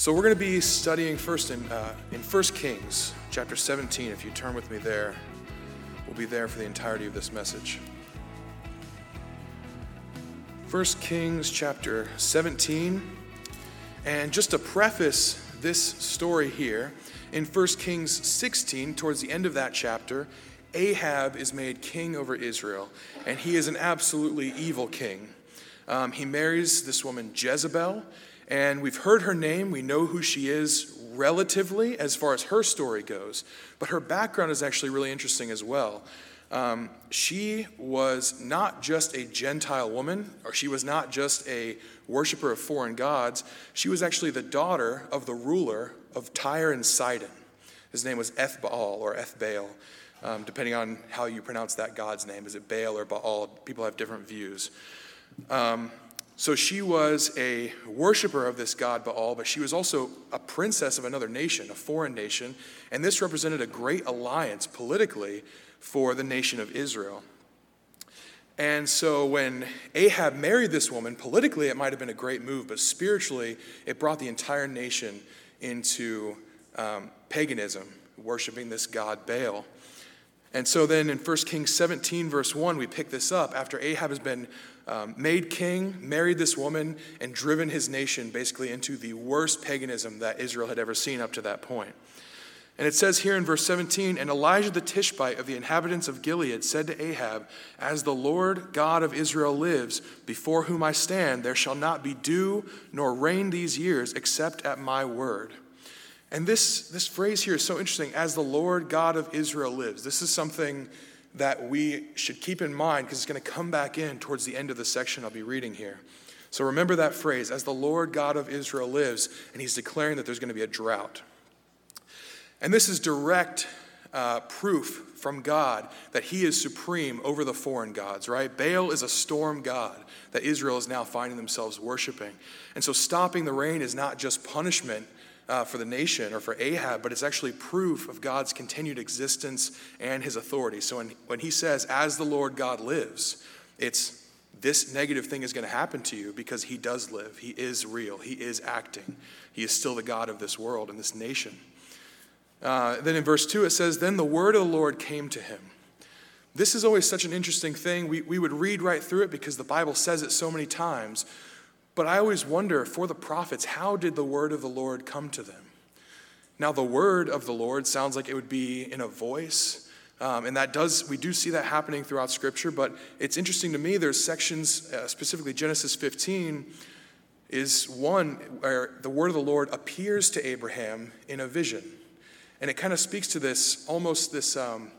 So we're going to be studying first in, uh, in 1 Kings chapter 17. If you turn with me there, we'll be there for the entirety of this message. 1 Kings chapter 17. And just to preface this story here, in 1 Kings 16, towards the end of that chapter, Ahab is made king over Israel, and he is an absolutely evil king. Um, he marries this woman Jezebel, and we've heard her name, we know who she is relatively as far as her story goes, but her background is actually really interesting as well. Um, she was not just a Gentile woman, or she was not just a worshiper of foreign gods. She was actually the daughter of the ruler of Tyre and Sidon. His name was Ethbaal or Ethbaal, um, depending on how you pronounce that god's name. Is it Baal or Baal? People have different views. Um, so she was a worshiper of this god Baal, but she was also a princess of another nation, a foreign nation, and this represented a great alliance politically for the nation of Israel. And so when Ahab married this woman, politically it might have been a great move, but spiritually it brought the entire nation into um, paganism, worshiping this god Baal. And so then in 1 Kings 17, verse 1, we pick this up after Ahab has been um, made king, married this woman, and driven his nation basically into the worst paganism that Israel had ever seen up to that point. And it says here in verse 17, and Elijah the Tishbite of the inhabitants of Gilead said to Ahab, As the Lord God of Israel lives, before whom I stand, there shall not be dew nor rain these years except at my word. And this, this phrase here is so interesting as the Lord God of Israel lives. This is something that we should keep in mind because it's going to come back in towards the end of the section I'll be reading here. So remember that phrase, as the Lord God of Israel lives, and he's declaring that there's going to be a drought. And this is direct uh, proof from God that he is supreme over the foreign gods, right? Baal is a storm god that Israel is now finding themselves worshiping. And so stopping the rain is not just punishment uh, for the nation or for Ahab, but it's actually proof of God's continued existence and his authority. So when, when he says, as the Lord God lives, it's this negative thing is going to happen to you because he does live. He is real. He is acting. He is still the God of this world and this nation. Uh, then in verse 2, it says, Then the word of the Lord came to him. This is always such an interesting thing. We, we would read right through it because the Bible says it so many times. But I always wonder for the prophets, how did the word of the Lord come to them? Now, the word of the Lord sounds like it would be in a voice. Um, and that does, we do see that happening throughout Scripture, but it's interesting to me. There's sections, uh, specifically Genesis 15, is one where the word of the Lord appears to Abraham in a vision. And it kind of speaks to this almost this um,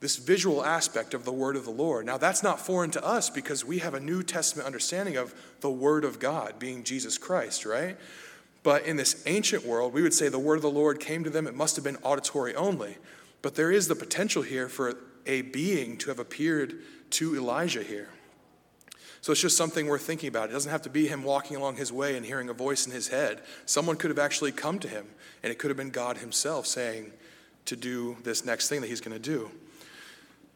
this visual aspect of the word of the Lord. Now, that's not foreign to us because we have a New Testament understanding of the word of God being Jesus Christ, right? But in this ancient world, we would say the word of the Lord came to them. It must have been auditory only. But there is the potential here for a being to have appeared to Elijah here. So it's just something worth thinking about. It doesn't have to be him walking along his way and hearing a voice in his head. Someone could have actually come to him, and it could have been God himself saying to do this next thing that he's going to do.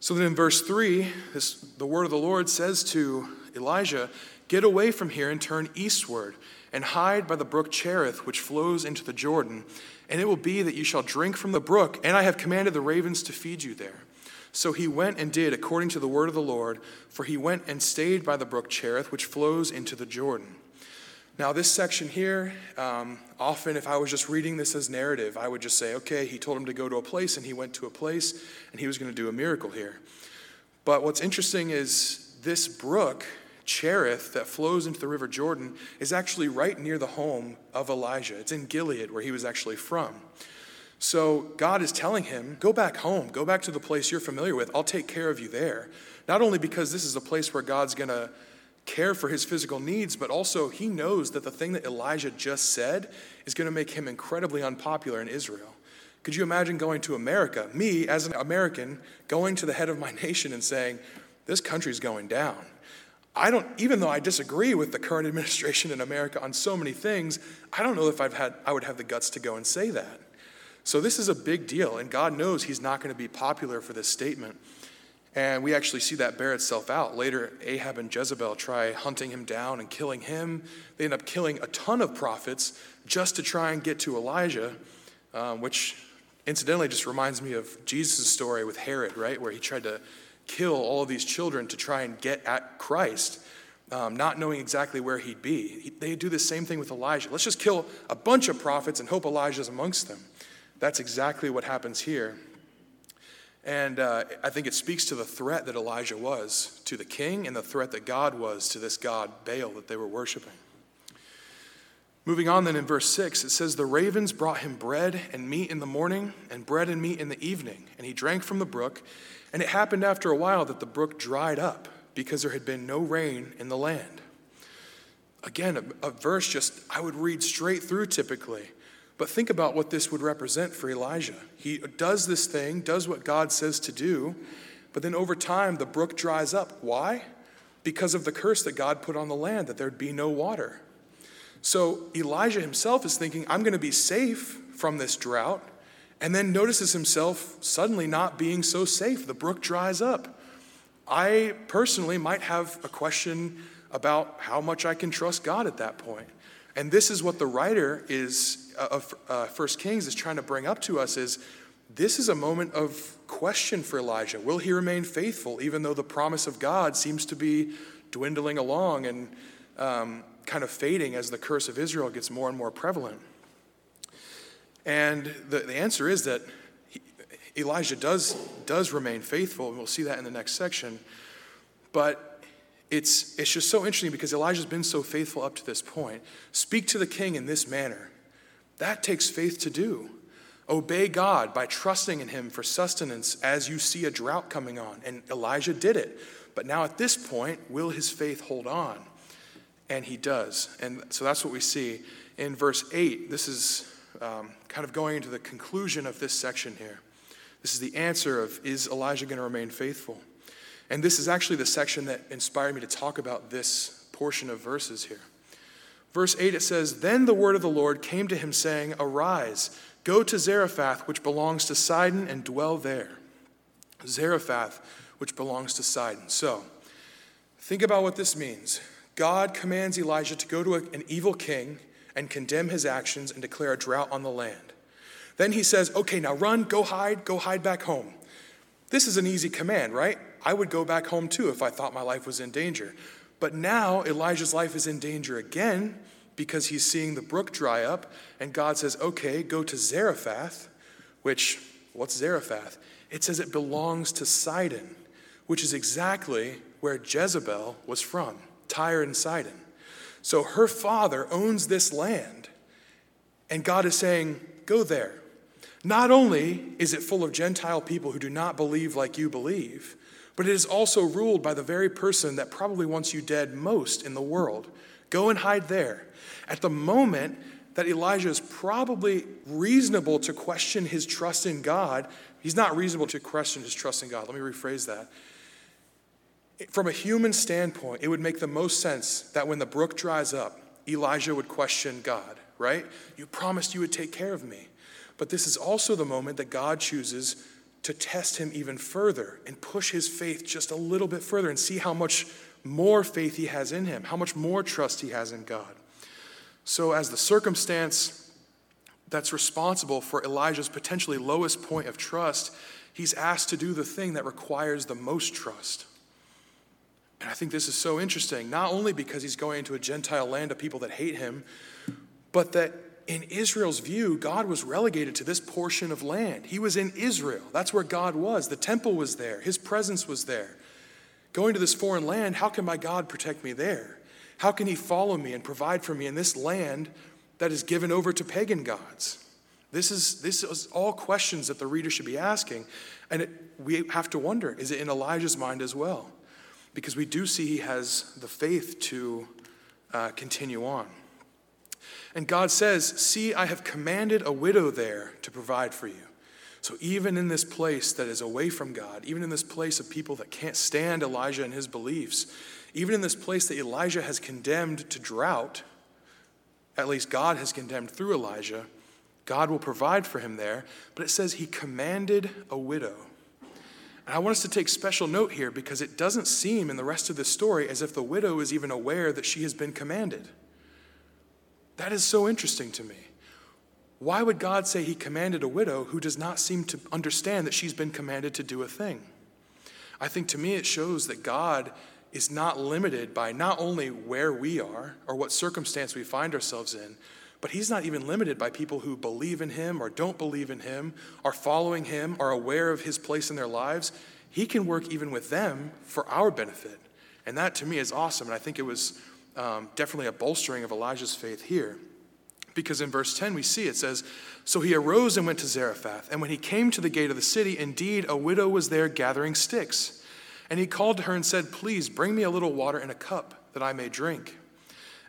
So then in verse 3, this, the word of the Lord says to Elijah, Get away from here and turn eastward, and hide by the brook Cherith, which flows into the Jordan. And it will be that you shall drink from the brook, and I have commanded the ravens to feed you there. So he went and did according to the word of the Lord, for he went and stayed by the brook Cherith, which flows into the Jordan. Now, this section here, um, often if I was just reading this as narrative, I would just say, okay, he told him to go to a place and he went to a place and he was going to do a miracle here. But what's interesting is this brook, Cherith, that flows into the River Jordan, is actually right near the home of Elijah. It's in Gilead, where he was actually from. So God is telling him, go back home, go back to the place you're familiar with. I'll take care of you there. Not only because this is a place where God's going to care for his physical needs, but also he knows that the thing that Elijah just said is going to make him incredibly unpopular in Israel. Could you imagine going to America, me as an American, going to the head of my nation and saying, This country's going down? I don't, even though I disagree with the current administration in America on so many things, I don't know if I've had, I would have the guts to go and say that. So this is a big deal, and God knows he's not going to be popular for this statement. And we actually see that bear itself out. Later, Ahab and Jezebel try hunting him down and killing him. They end up killing a ton of prophets just to try and get to Elijah, um, which incidentally just reminds me of Jesus' story with Herod, right? Where he tried to kill all of these children to try and get at Christ, um, not knowing exactly where he'd be. He, they do the same thing with Elijah. Let's just kill a bunch of prophets and hope Elijah's amongst them. That's exactly what happens here. And uh, I think it speaks to the threat that Elijah was to the king and the threat that God was to this God, Baal, that they were worshiping. Moving on, then in verse 6, it says, The ravens brought him bread and meat in the morning, and bread and meat in the evening, and he drank from the brook. And it happened after a while that the brook dried up because there had been no rain in the land. Again, a, a verse just I would read straight through typically. But think about what this would represent for Elijah. He does this thing, does what God says to do, but then over time the brook dries up. Why? Because of the curse that God put on the land, that there'd be no water. So Elijah himself is thinking, I'm going to be safe from this drought, and then notices himself suddenly not being so safe. The brook dries up. I personally might have a question about how much I can trust God at that point. And this is what the writer is uh, of uh, First Kings is trying to bring up to us is this is a moment of question for Elijah. Will he remain faithful even though the promise of God seems to be dwindling along and um, kind of fading as the curse of Israel gets more and more prevalent? And the, the answer is that Elijah does, does remain faithful, and we'll see that in the next section. But it's, it's just so interesting because Elijah's been so faithful up to this point. Speak to the king in this manner. That takes faith to do. Obey God by trusting in him for sustenance as you see a drought coming on. And Elijah did it. But now at this point, will his faith hold on? And he does. And so that's what we see in verse 8. This is um, kind of going into the conclusion of this section here. This is the answer of is Elijah going to remain faithful? And this is actually the section that inspired me to talk about this portion of verses here. Verse 8 it says, Then the word of the Lord came to him, saying, Arise, go to Zarephath, which belongs to Sidon, and dwell there. Zarephath, which belongs to Sidon. So, think about what this means. God commands Elijah to go to an evil king and condemn his actions and declare a drought on the land. Then he says, Okay, now run, go hide, go hide back home. This is an easy command, right? I would go back home too if I thought my life was in danger. But now Elijah's life is in danger again because he's seeing the brook dry up, and God says, okay, go to Zarephath, which, what's Zarephath? It says it belongs to Sidon, which is exactly where Jezebel was from, Tyre and Sidon. So her father owns this land, and God is saying, go there. Not only is it full of Gentile people who do not believe like you believe, but it is also ruled by the very person that probably wants you dead most in the world. Go and hide there. At the moment that Elijah is probably reasonable to question his trust in God, he's not reasonable to question his trust in God. Let me rephrase that. From a human standpoint, it would make the most sense that when the brook dries up, Elijah would question God, right? You promised you would take care of me. But this is also the moment that God chooses to test him even further and push his faith just a little bit further and see how much more faith he has in him, how much more trust he has in God. So, as the circumstance that's responsible for Elijah's potentially lowest point of trust, he's asked to do the thing that requires the most trust. And I think this is so interesting, not only because he's going into a Gentile land of people that hate him, but that in Israel's view, God was relegated to this portion of land. He was in Israel. That's where God was. The temple was there, His presence was there. Going to this foreign land, how can my God protect me there? How can He follow me and provide for me in this land that is given over to pagan gods? This is, this is all questions that the reader should be asking. And it, we have to wonder is it in Elijah's mind as well? Because we do see he has the faith to uh, continue on. And God says, See, I have commanded a widow there to provide for you. So even in this place that is away from God, even in this place of people that can't stand Elijah and his beliefs, even in this place that Elijah has condemned to drought, at least God has condemned through Elijah, God will provide for him there. But it says he commanded a widow. And I want us to take special note here because it doesn't seem in the rest of this story as if the widow is even aware that she has been commanded. That is so interesting to me. Why would God say he commanded a widow who does not seem to understand that she's been commanded to do a thing? I think to me it shows that God is not limited by not only where we are or what circumstance we find ourselves in, but he's not even limited by people who believe in him or don't believe in him, are following him, are aware of his place in their lives. He can work even with them for our benefit. And that to me is awesome. And I think it was um, definitely a bolstering of Elijah's faith here. Because in verse 10, we see it says, So he arose and went to Zarephath. And when he came to the gate of the city, indeed a widow was there gathering sticks. And he called to her and said, Please bring me a little water in a cup that I may drink.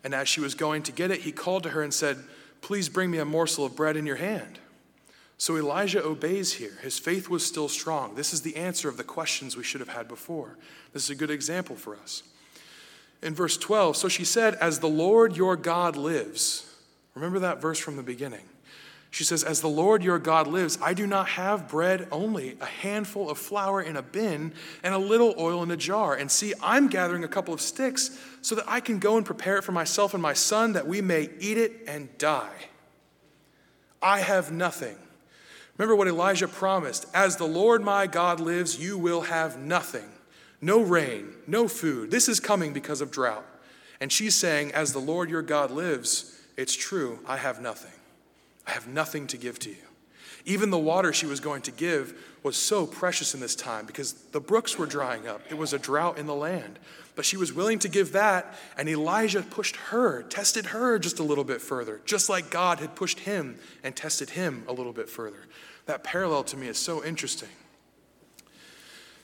And as she was going to get it, he called to her and said, Please bring me a morsel of bread in your hand. So Elijah obeys here. His faith was still strong. This is the answer of the questions we should have had before. This is a good example for us. In verse 12, so she said, As the Lord your God lives. Remember that verse from the beginning. She says, As the Lord your God lives, I do not have bread only, a handful of flour in a bin, and a little oil in a jar. And see, I'm gathering a couple of sticks so that I can go and prepare it for myself and my son that we may eat it and die. I have nothing. Remember what Elijah promised As the Lord my God lives, you will have nothing. No rain, no food. This is coming because of drought. And she's saying, As the Lord your God lives, it's true, I have nothing. I have nothing to give to you. Even the water she was going to give was so precious in this time because the brooks were drying up. It was a drought in the land. But she was willing to give that, and Elijah pushed her, tested her just a little bit further, just like God had pushed him and tested him a little bit further. That parallel to me is so interesting.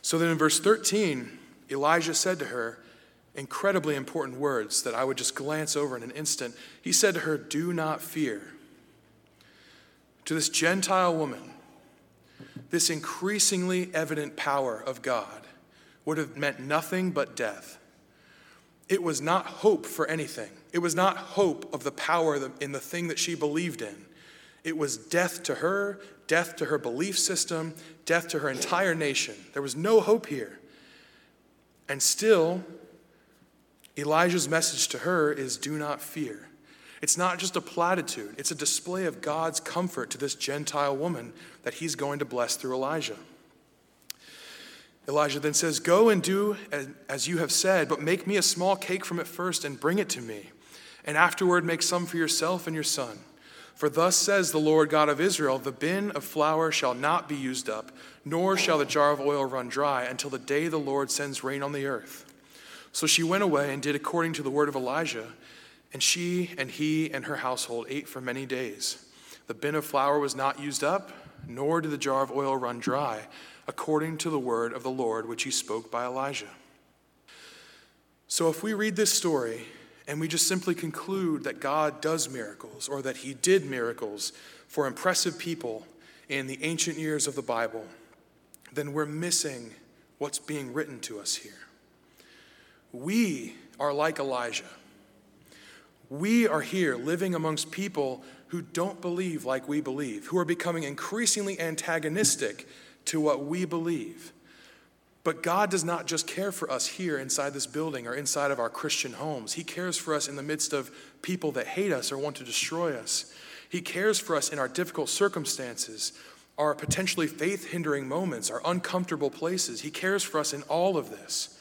So then in verse 13, Elijah said to her, incredibly important words that I would just glance over in an instant. He said to her, Do not fear to this Gentile woman, this increasingly evident power of God would have meant nothing but death. It was not hope for anything. It was not hope of the power in the thing that she believed in. It was death to her, death to her belief system, death to her entire nation. There was no hope here. And still, Elijah's message to her is do not fear. It's not just a platitude, it's a display of God's comfort to this Gentile woman that he's going to bless through Elijah. Elijah then says, Go and do as you have said, but make me a small cake from it first and bring it to me, and afterward make some for yourself and your son. For thus says the Lord God of Israel The bin of flour shall not be used up, nor shall the jar of oil run dry, until the day the Lord sends rain on the earth. So she went away and did according to the word of Elijah. And she and he and her household ate for many days. The bin of flour was not used up, nor did the jar of oil run dry, according to the word of the Lord which he spoke by Elijah. So if we read this story and we just simply conclude that God does miracles or that he did miracles for impressive people in the ancient years of the Bible, then we're missing what's being written to us here. We are like Elijah. We are here living amongst people who don't believe like we believe, who are becoming increasingly antagonistic to what we believe. But God does not just care for us here inside this building or inside of our Christian homes. He cares for us in the midst of people that hate us or want to destroy us. He cares for us in our difficult circumstances, our potentially faith hindering moments, our uncomfortable places. He cares for us in all of this.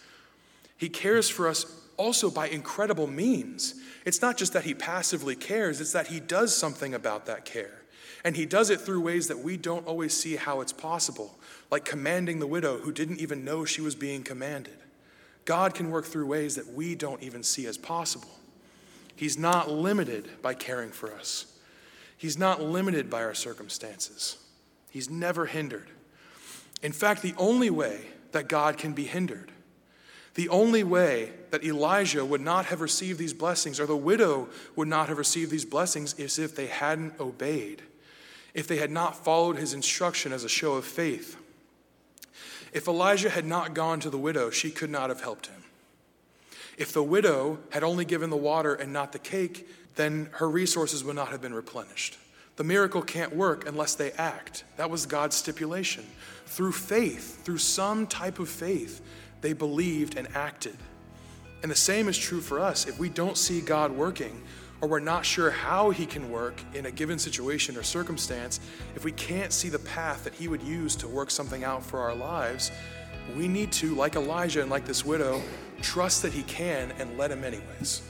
He cares for us also by incredible means. It's not just that he passively cares, it's that he does something about that care. And he does it through ways that we don't always see how it's possible, like commanding the widow who didn't even know she was being commanded. God can work through ways that we don't even see as possible. He's not limited by caring for us, He's not limited by our circumstances. He's never hindered. In fact, the only way that God can be hindered the only way that Elijah would not have received these blessings, or the widow would not have received these blessings, is if they hadn't obeyed, if they had not followed his instruction as a show of faith. If Elijah had not gone to the widow, she could not have helped him. If the widow had only given the water and not the cake, then her resources would not have been replenished. the miracle can't work unless they act. That was God's stipulation. Through faith, through some type of faith, they believed and acted. And the same is true for us. If we don't see God working, or we're not sure how He can work in a given situation or circumstance, if we can't see the path that He would use to work something out for our lives, we need to, like Elijah and like this widow, trust that He can and let Him anyways.